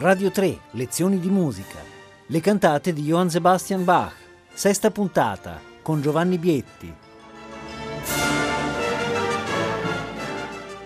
Radio 3, lezioni di musica. Le cantate di Johann Sebastian Bach. Sesta puntata con Giovanni Bietti.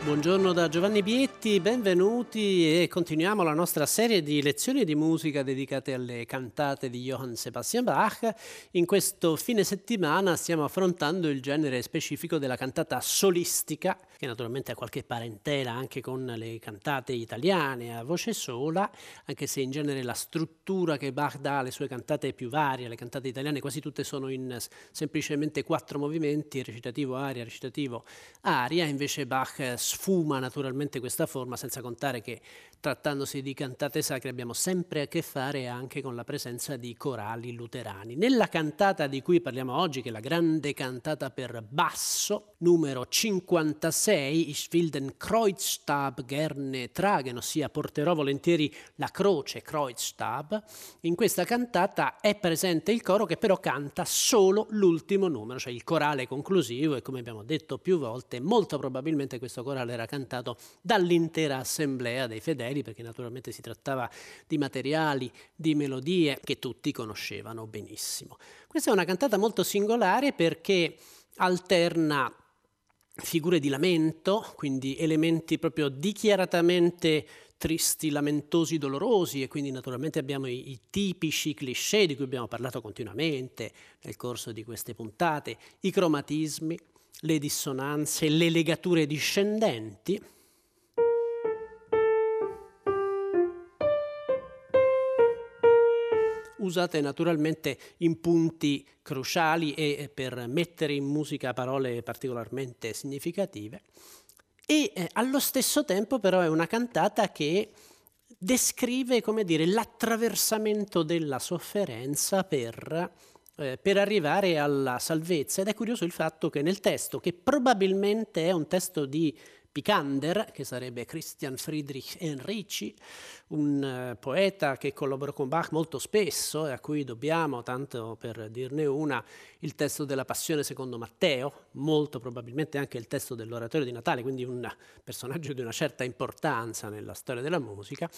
Buongiorno da Giovanni Bietti, benvenuti e continuiamo la nostra serie di lezioni di musica dedicate alle cantate di Johann Sebastian Bach. In questo fine settimana stiamo affrontando il genere specifico della cantata solistica, che naturalmente ha qualche parentela anche con le cantate italiane a voce sola, anche se in genere la struttura che Bach dà alle sue cantate è più varia, le cantate italiane quasi tutte sono in semplicemente quattro movimenti, recitativo, aria, recitativo, aria, invece Bach sfuma naturalmente questa forma, senza contare che trattandosi di cantate sacre abbiamo sempre a che fare anche con la presenza di corali luterani. Nella cantata di cui parliamo oggi, che è la grande cantata per basso, numero 56, Ich will den Kreuzstab gerne tragen, ossia porterò volentieri la croce, Kreuzstab, in questa cantata è presente il coro che però canta solo l'ultimo numero, cioè il corale conclusivo e come abbiamo detto più volte, molto probabilmente questo corale era cantato dall'intera assemblea dei fedeli, perché naturalmente si trattava di materiali, di melodie che tutti conoscevano benissimo. Questa è una cantata molto singolare perché alterna figure di lamento, quindi elementi proprio dichiaratamente tristi, lamentosi, dolorosi e quindi naturalmente abbiamo i, i, tipici cliché di cui abbiamo parlato continuamente nel corso di queste puntate, i cromatismi, le dissonanze, le legature discendenti. Usate naturalmente in punti cruciali e per mettere in musica parole particolarmente significative. E eh, allo stesso tempo però è una cantata che descrive, come dire, l'attraversamento della sofferenza per eh, per arrivare alla salvezza ed è curioso il fatto che nel testo, che probabilmente è un testo di Picander, che sarebbe Christian Friedrich Enrici, un uh, poeta che collaborò con Bach molto spesso e a cui dobbiamo, tanto per dirne una, il testo della Passione secondo Matteo, molto probabilmente anche il testo dell'Oratorio di Natale, quindi un personaggio di una certa importanza nella storia della musica.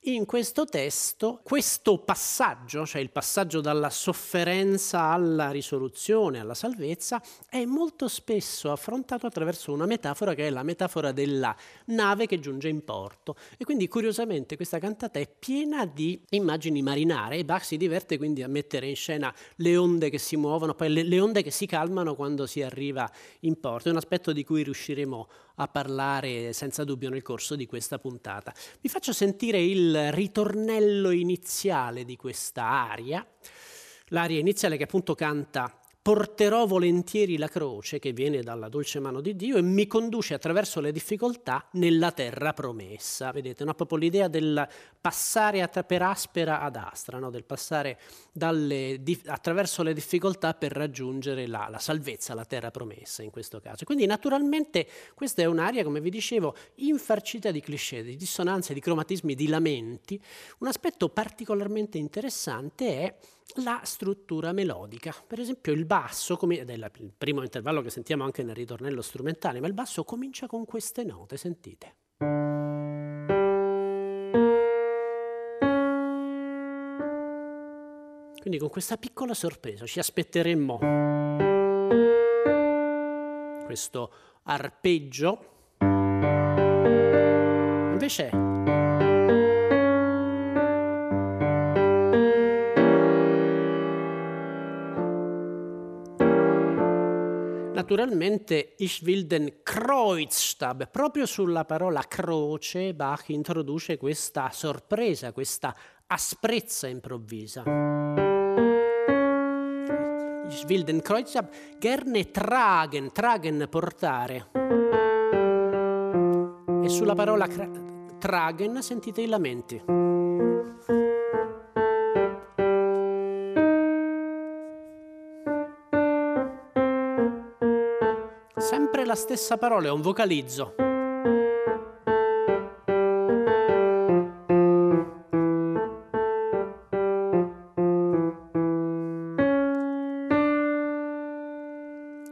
In questo testo, questo passaggio, cioè il passaggio dalla sofferenza alla risoluzione, alla salvezza, è molto spesso affrontato attraverso una metafora che è la metafora della nave che giunge in porto. E quindi curiosamente questa cantata è piena di immagini marinare e Bach si diverte quindi a mettere in scena le onde che si muovono, poi le, le onde che si calmano quando si arriva in porto. È un aspetto di cui riusciremo a parlare senza dubbio nel corso di questa puntata. Vi faccio sentire il ritornello iniziale di questa aria, l'aria iniziale che appunto canta porterò volentieri la croce che viene dalla dolce mano di Dio e mi conduce attraverso le difficoltà nella terra promessa. Vedete, no? proprio l'idea del passare per aspera ad astra, no? del passare dalle, di, attraverso le difficoltà per raggiungere la, la, salvezza, la terra promessa in questo caso. Quindi naturalmente questa è un'area, come vi dicevo, infarcita di cliché, di dissonanze, di cromatismi, di lamenti. Un aspetto particolarmente interessante è la struttura melodica. Per esempio il basso, come, ed è il primo intervallo che sentiamo anche nel ritornello strumentale, ma il basso comincia con queste note, sentite. Quindi con questa piccola sorpresa ci aspetteremmo questo arpeggio. Invece naturalmente Ich will den Kreuzstab, proprio sulla parola croce Bach introduce questa sorpresa, questa asprezza improvvisa. Ich will den Kreuzstab gerne tragen, tragen portare. E sulla parola tragen sentite i lamenti. La stessa parola, è un vocalizzo.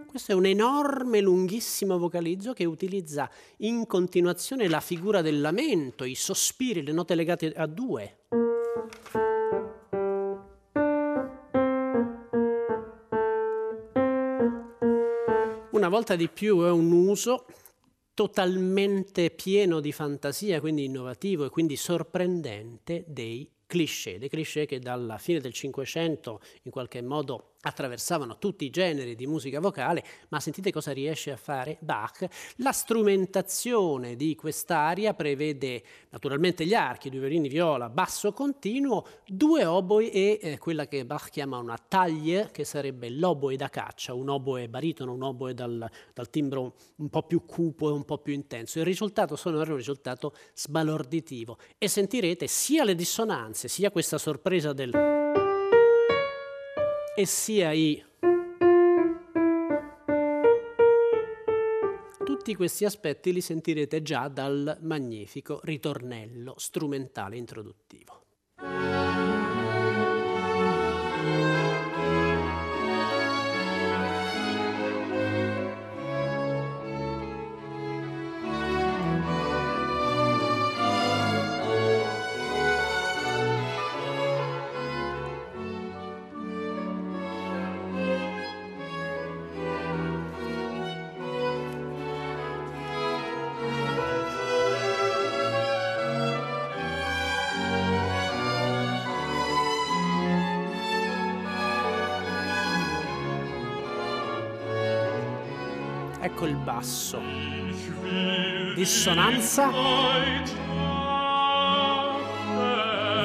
Questo è un enorme lunghissimo vocalizzo che utilizza in continuazione la figura del lamento, i sospiri, le note legate a due. Volta di più è un uso totalmente pieno di fantasia, quindi innovativo e quindi sorprendente dei cliché, dei cliché che dalla fine del Cinquecento in qualche modo attraversavano tutti i generi di musica vocale, ma sentite cosa riesce a fare Bach. La strumentazione di quest'aria prevede naturalmente gli archi, due violini viola, basso continuo, due oboi e eh, quella che Bach chiama una taglie, che sarebbe l'oboe da caccia, un oboe baritono, un oboe dal, dal timbro un po' più cupo e un po' più intenso. Il risultato sonoro è un risultato sbalorditivo e sentirete sia le dissonanze, sia questa sorpresa del e sia i Tutti questi aspetti li sentirete già dal magnifico ritornello strumentale introduttivo. Ecco il basso. Dissonanza.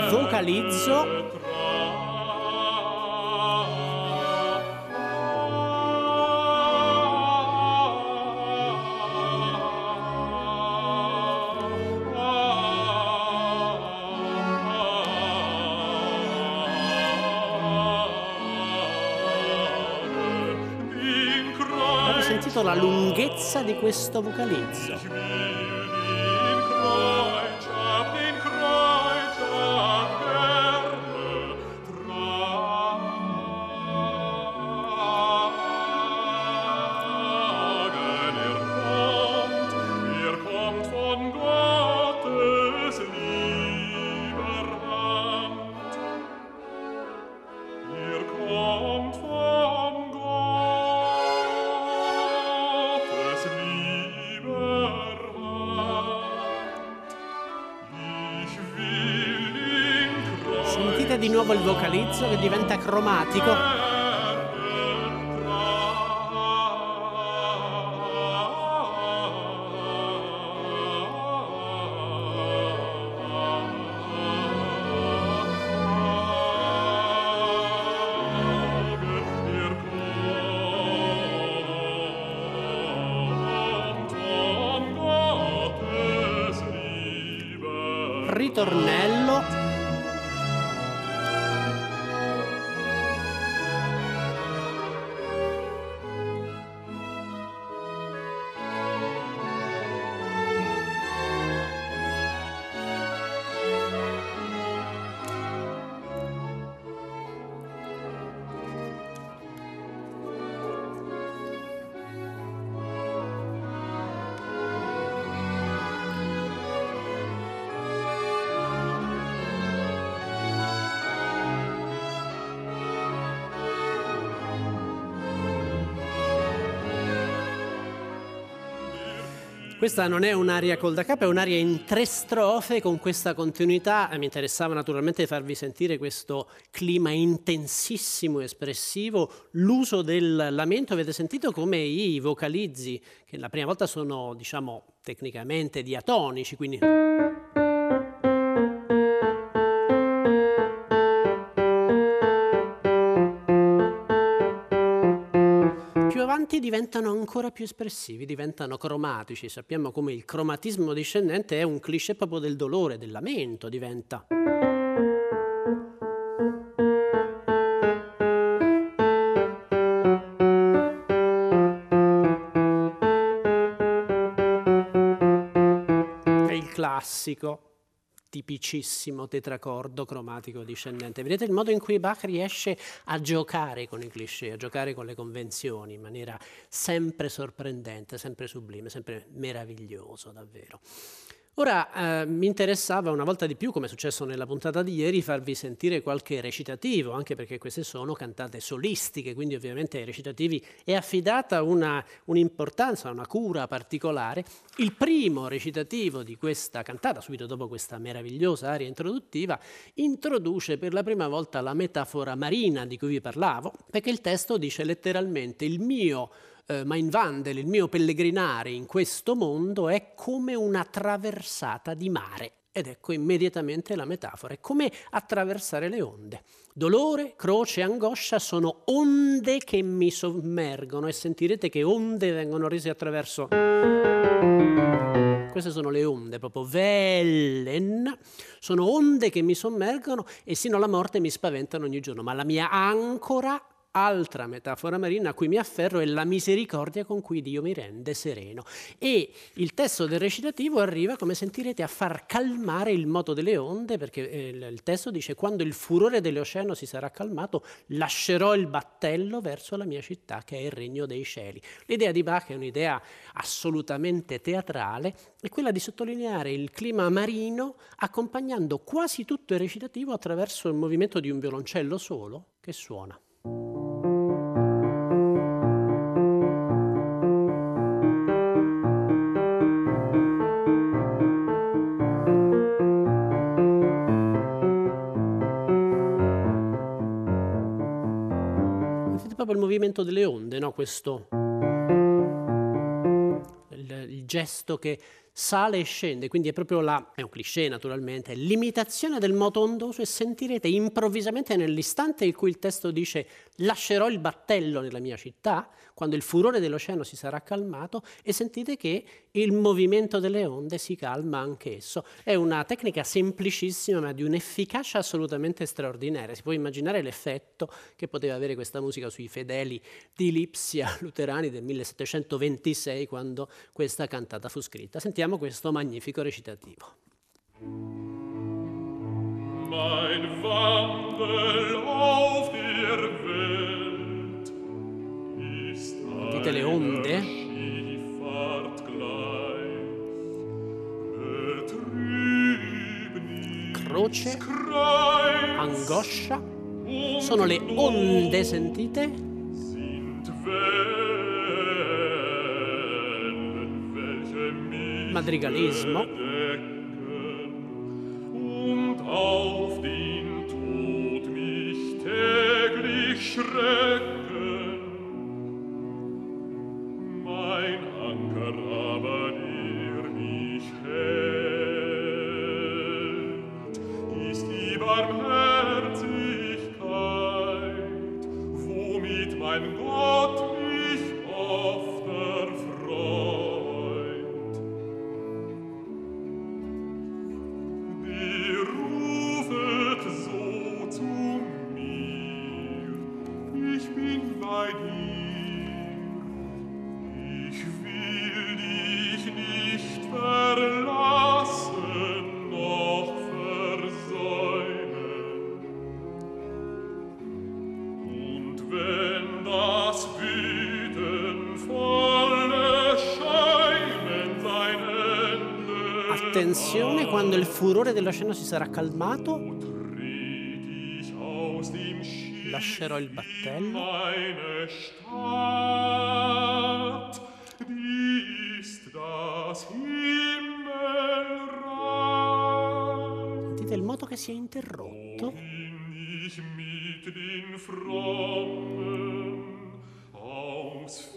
Vocalizzo. Lunghezza di questo vocalizzo. Nuovo il vocalizzo che diventa cromatico. ritornello Questa non è un'aria col da capo, è un'aria in tre strofe con questa continuità. Mi interessava naturalmente farvi sentire questo clima intensissimo, espressivo, l'uso del lamento. Avete sentito come i vocalizzi, che la prima volta sono, diciamo, tecnicamente diatonici, quindi... avanti diventano ancora più espressivi, diventano cromatici. Sappiamo come il cromatismo discendente è un cliché proprio del dolore, del lamento, diventa. È il classico. Tipicissimo tetracordo cromatico discendente. Vedete il modo in cui Bach riesce a giocare con i cliché, a giocare con le convenzioni in maniera sempre sorprendente, sempre sublime, sempre meraviglioso davvero. Ora eh, mi interessava una volta di più, come è successo nella puntata di ieri, farvi sentire qualche recitativo, anche perché queste sono cantate solistiche, quindi ovviamente ai recitativi è affidata una, un'importanza, una cura particolare. Il primo recitativo di questa cantata, subito dopo questa meravigliosa aria introduttiva, introduce per la prima volta la metafora marina di cui vi parlavo, perché il testo dice letteralmente il mio eh, Mein Wandel, il mio pellegrinare in questo mondo, è come una traversata di mare. Ed ecco immediatamente la metafora, è come attraversare le onde. Dolore, croce, angoscia sono onde che mi sommergono e sentirete che onde vengono rese attraverso... Queste sono le onde, proprio Wellen, sono onde che mi sommergono e sino alla morte mi spaventano ogni giorno, ma la mia ancora altra metafora marina a cui mi afferro è la misericordia con cui Dio mi rende sereno. E il testo del recitativo arriva, come sentirete, a far calmare il moto delle onde, perché eh, il testo dice quando il furore dell'oceano si sarà calmato, lascerò il battello verso la mia città, che è il regno dei cieli. L'idea di Bach è un'idea assolutamente teatrale, è quella di sottolineare il clima marino accompagnando quasi tutto il recitativo attraverso il movimento di un violoncello solo che suona. Proprio il movimento delle onde, no? questo il, il gesto che sale e scende, quindi è proprio la, è un cliché naturalmente, l'imitazione del moto ondoso e sentirete improvvisamente nell'istante in cui il testo dice lascerò il battello nella mia città, quando il furore dell'oceano si sarà calmato e sentite che il movimento delle onde si calma anch'esso. È una tecnica semplicissima ma di un'efficacia assolutamente straordinaria. Si può immaginare l'effetto che poteva avere questa musica sui fedeli di Lipsia luterani del 1726 quando questa cantata fu scritta. Sentiamo questo magnifico recitativo. Mein Wandel auf der Welt Sentite le onde? Croce, angoscia, sono le onde, sentite? Madrigalismo. Und auf den Tod mich täglich schreckt. Attenzione quando il furore dell'oceano si sarà calmato? Lascerò il battello? Sentite il moto che si è interrotto? Aus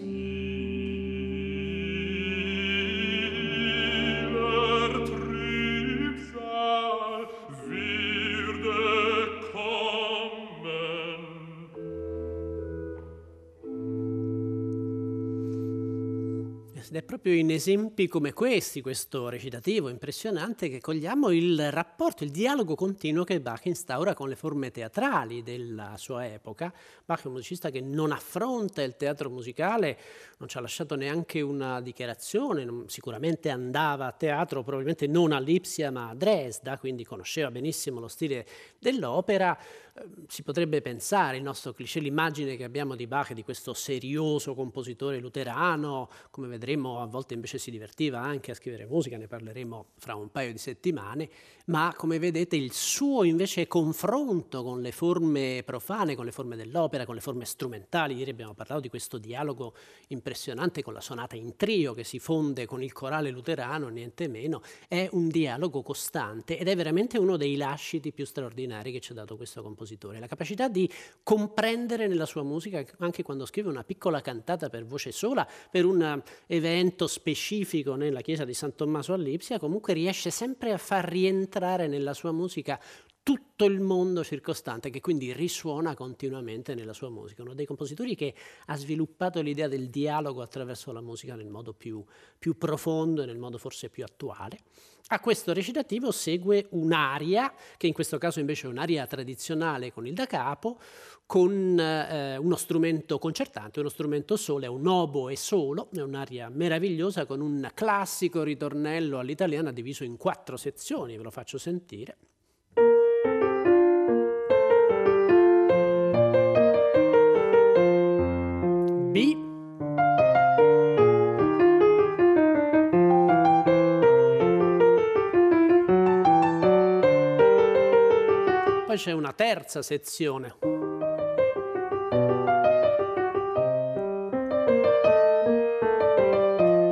è proprio in esempi come questi, questo recitativo impressionante, che cogliamo il rapporto, il dialogo continuo che Bach instaura con le forme teatrali della sua epoca. Bach è un musicista che non affronta il teatro musicale, non ci ha lasciato neanche una dichiarazione, sicuramente andava a teatro, probabilmente non a Lipsia ma a Dresda, quindi conosceva benissimo lo stile dell'opera. Ehm, si potrebbe pensare, il nostro cliché, l'immagine che abbiamo di Bach, di questo serioso compositore luterano, come vedremo a volte invece si divertiva anche a scrivere musica, ne parleremo fra un paio di settimane, ma come vedete il suo invece confronto con le forme profane, con le forme dell'opera, con le forme strumentali, ieri abbiamo parlato di questo dialogo impressionante con la sonata in trio che si fonde con il corale luterano, niente meno, è un dialogo costante ed è veramente uno dei lasciti più straordinari che ci ha dato questo compositore compositore, la capacità di comprendere nella sua musica, anche quando scrive una piccola cantata per voce sola, per un evento specifico nella chiesa di San Tommaso a Lipsia, comunque riesce sempre a far rientrare nella sua musica tutto il mondo circostante che quindi risuona continuamente nella sua musica. Uno dei compositori che ha sviluppato l'idea del dialogo attraverso la musica nel modo più, più profondo e nel modo forse più attuale. A questo recitativo segue un'aria, che in questo caso invece è un'aria tradizionale con il da capo, con eh, uno strumento concertante, uno strumento solo, è un oboe solo, è un'aria meravigliosa con un classico ritornello all'italiana diviso in quattro sezioni, ve lo faccio sentire. Poi c'è una terza sezione.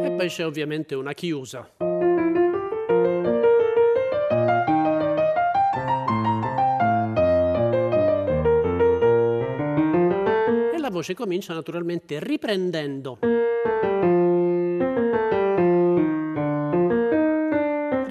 E poi c'è ovviamente una chiusa. E la voce comincia naturalmente riprendendo.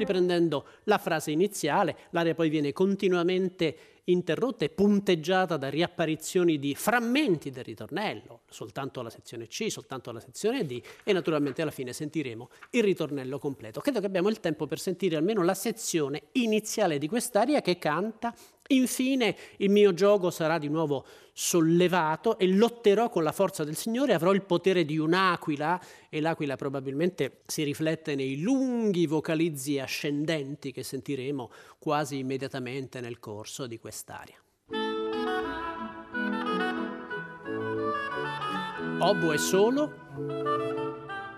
Riprendendo la frase iniziale, l'aria poi viene continuamente interrotta e punteggiata da riapparizioni di frammenti del ritornello, soltanto alla sezione C, soltanto alla sezione D e naturalmente alla fine sentiremo il ritornello completo. Credo che abbiamo il tempo per sentire almeno la sezione iniziale di quest'aria che canta Infine il mio gioco sarà di nuovo sollevato e lotterò con la forza del Signore, avrò il potere di un'aquila e l'aquila probabilmente si riflette nei lunghi vocalizzi ascendenti che sentiremo quasi immediatamente nel corso di quest'aria. Oboe solo,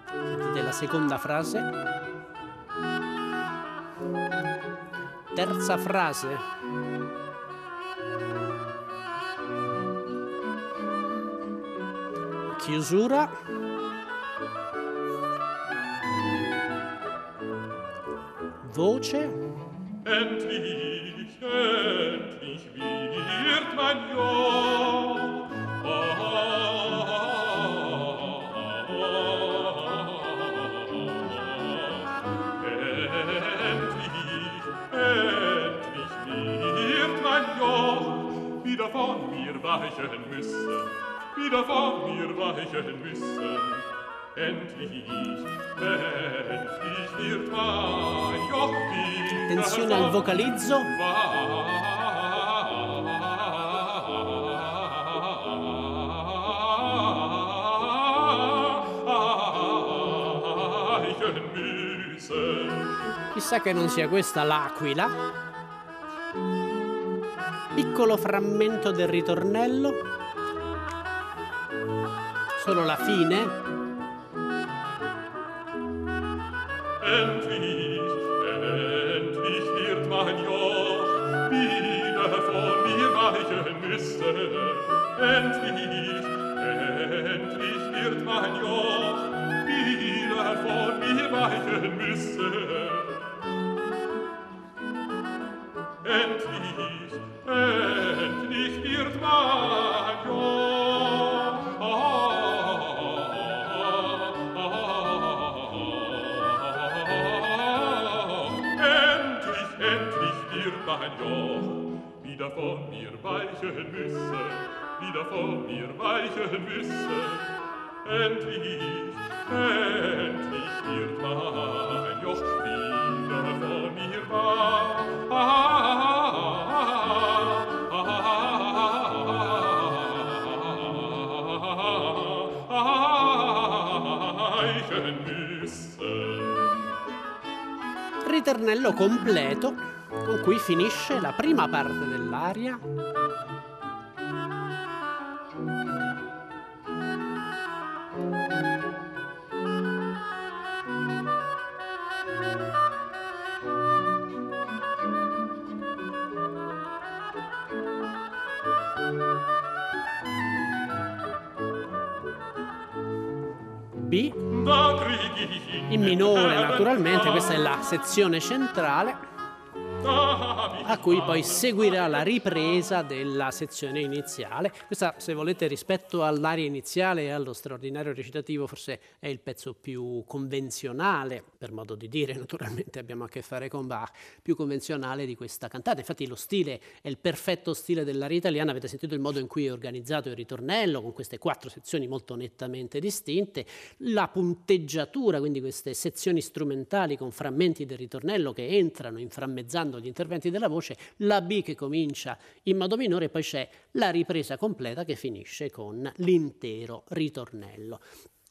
sentite la seconda frase, terza frase chiusura? Voce? Endlich endlich wird mein jahr endlich wird mein Jahr wieder von mir weichen müssen. Wieder vor mir weichen müssen. Endlich, endlich wird mein Joch Attenzione al vocalizzo. Chissà che non sia questa l'aquila. Piccolo frammento del ritornello solo la fine. Mein Joch wieder von mir weichen müssen, wieder von mir weichen müssen. Endlich, ritornello completo con cui finisce la prima parte dell'aria. In minore naturalmente, questa è la sezione centrale a cui poi seguirà la ripresa della sezione iniziale. Questa, se volete, rispetto all'aria iniziale e allo straordinario recitativo, forse è il pezzo più convenzionale, per modo di dire, naturalmente abbiamo a che fare con Bach, più convenzionale di questa cantata. Infatti lo stile è il perfetto stile dell'aria italiana, avete sentito il modo in cui è organizzato il ritornello, con queste quattro sezioni molto nettamente distinte, la punteggiatura, quindi queste sezioni strumentali con frammenti del ritornello che entrano inframmezzando gli interventi della voce, la B che comincia in modo minore e poi c'è la ripresa completa che finisce con l'intero ritornello.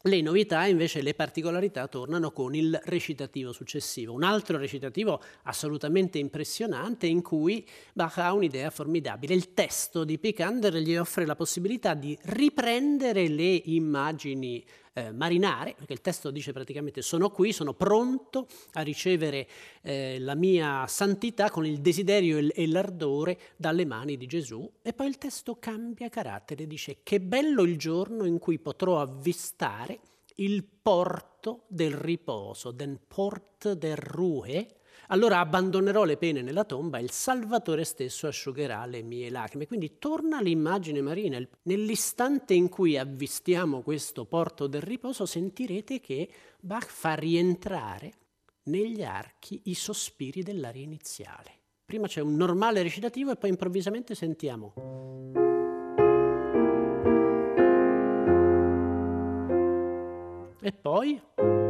Le novità, invece, le particolarità tornano con il recitativo successivo, un altro recitativo assolutamente impressionante in cui Bach ha un'idea formidabile. Il testo di Picander gli offre la possibilità di riprendere le immagini eh, marinare, perché il testo dice praticamente sono qui, sono pronto a ricevere eh, la mia santità con il desiderio e, l'ardore dalle mani di Gesù. E poi il testo cambia carattere, dice che bello il giorno in cui potrò avvistare il porto del riposo, den Port der Ruhe, allora abbandonerò le pene nella tomba e il Salvatore stesso asciugherà le mie lacrime. Quindi torna l'immagine marina. Nell'istante in cui avvistiamo questo porto del riposo sentirete che Bach fa rientrare negli archi i sospiri dell'aria iniziale. Prima c'è un normale recitativo e poi improvvisamente sentiamo. E poi...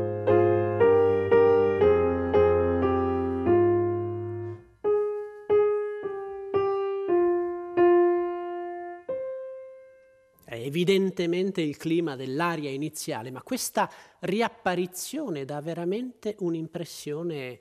evidentemente il clima dell'aria iniziale, ma questa riapparizione dà veramente un'impressione, eh,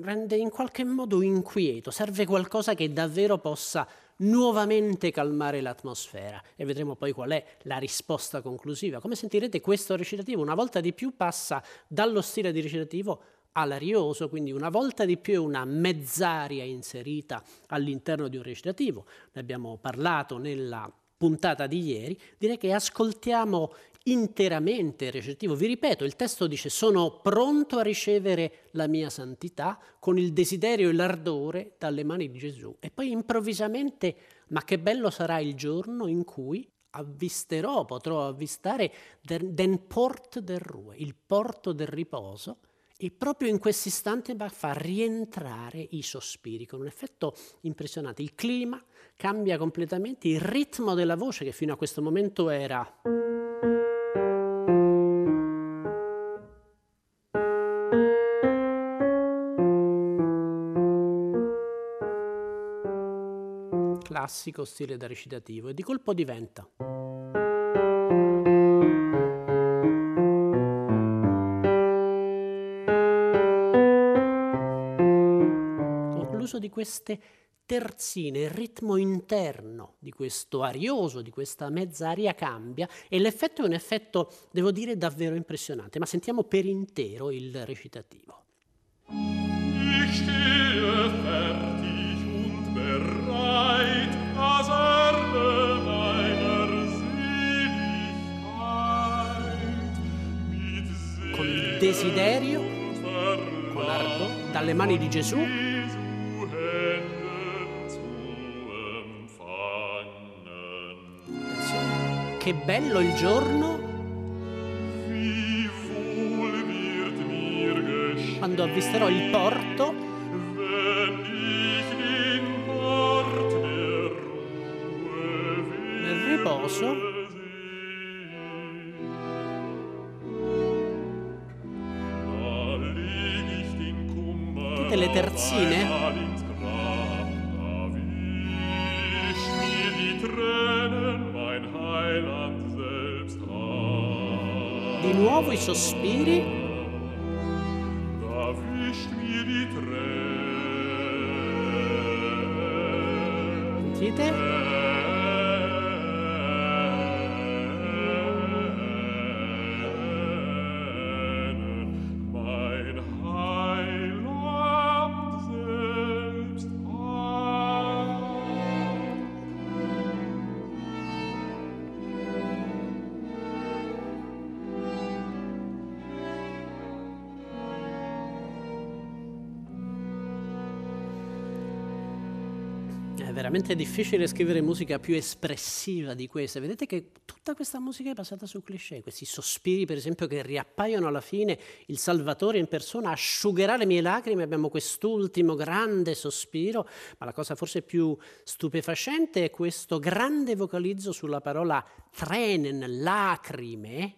rende in qualche modo inquieto, serve qualcosa che davvero possa nuovamente calmare l'atmosfera e vedremo poi qual è la risposta conclusiva. Come sentirete questo recitativo una volta di più passa dallo stile di recitativo all'arioso, quindi una volta di più è una mezzaria inserita all'interno di un recitativo. Ne abbiamo parlato nella puntata di ieri, direi che ascoltiamo interamente il recettivo. Vi ripeto, il testo dice sono pronto a ricevere la mia santità con il desiderio e l'ardore dalle mani di Gesù. E poi improvvisamente, ma che bello sarà il giorno in cui avvisterò, potrò avvistare den Port del Rue, il porto del riposo, e proprio in questo istante va a far rientrare i sospiri con un effetto impressionante. Il clima cambia completamente, il ritmo della voce che fino a questo momento era... classico stile da recitativo e di colpo diventa... l'uso di queste terzine, il ritmo interno di questo arioso, di questa mezzaria cambia e l'effetto è un effetto, devo dire, davvero impressionante. Ma sentiamo per intero il recitativo. Ich stehe desiderio, con ardo, dalle mani di Gesù che bello il giorno. Quando avvisterò il porto Di nuovo i sospiri. Sentite? Veramente difficile scrivere musica più espressiva di questa. Vedete che tutta questa musica è basata su cliché, questi sospiri per esempio che riappaiono alla fine, il Salvatore in persona asciugherà le mie lacrime, abbiamo quest'ultimo grande sospiro, ma la cosa forse più stupefacente è questo grande vocalizzo sulla parola Tränen, lacrime,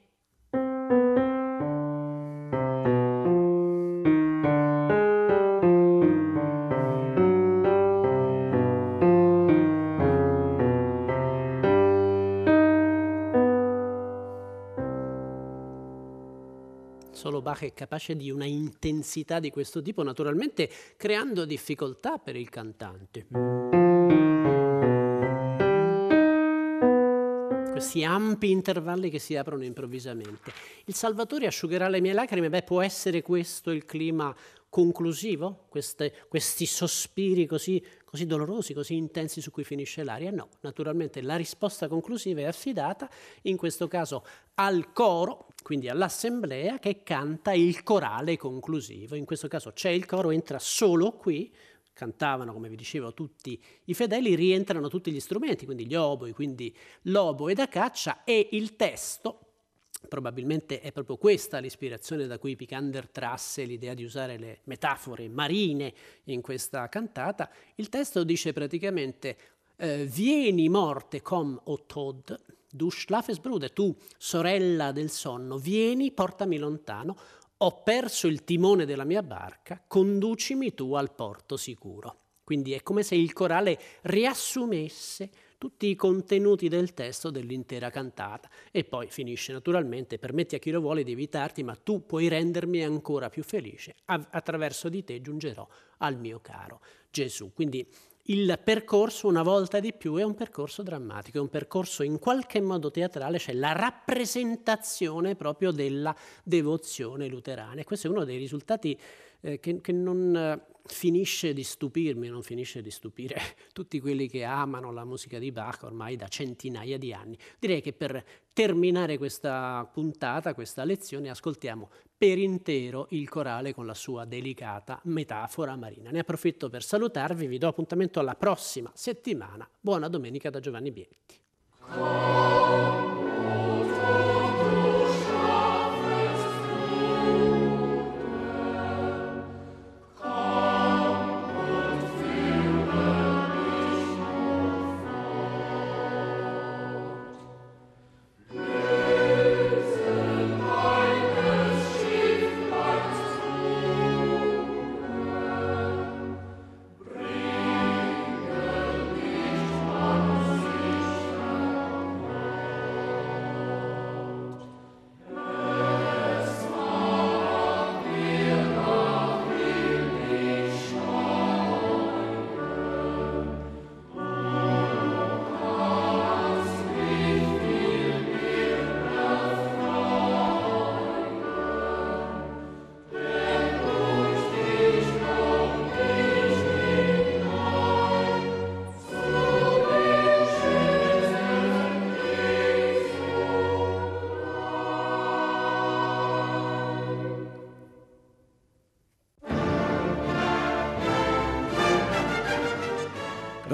Bach è capace di una intensità di questo tipo, naturalmente creando difficoltà per il cantante. Questi ampi intervalli che si aprono improvvisamente. Il Salvatore asciugherà le mie lacrime, beh, può essere questo il clima conclusivo, queste, questi sospiri così, così, dolorosi, così intensi su cui finisce l'aria? No, naturalmente la risposta conclusiva è affidata in questo caso al coro, quindi all'assemblea che canta il corale conclusivo. In questo caso c'è il coro, entra solo qui, cantavano, come vi dicevo, tutti i fedeli, rientrano tutti gli strumenti, quindi gli oboi, quindi l'obo e da caccia e il testo Probabilmente è proprio questa l'ispirazione da cui Picander trasse l'idea di usare le metafore marine in questa cantata. Il testo dice praticamente Vieni morte com o Tod, du schlafesbrude, tu sorella del sonno, vieni, portami lontano, ho perso il timone della mia barca, conducimi tu al porto sicuro. Quindi è come se il corale riassumesse tutti i contenuti del testo dell'intera cantata e poi finisce naturalmente, permetti a chi lo vuole di evitarti, ma tu puoi rendermi ancora più felice, attraverso di te giungerò al mio caro Gesù. Quindi il percorso una volta di più è un percorso drammatico, è un percorso in qualche modo teatrale, c'è la rappresentazione proprio della devozione luterana. E questo è uno dei risultati eh, che, che non finisce di stupirmi, non finisce di stupire tutti quelli che amano la musica di Bach ormai da centinaia di anni. Direi che per terminare questa puntata, questa lezione, ascoltiamo per intero il corale con la sua delicata metafora marina. Ne approfitto per salutarvi, vi do appuntamento alla prossima settimana. Buona domenica da Giovanni Bietti.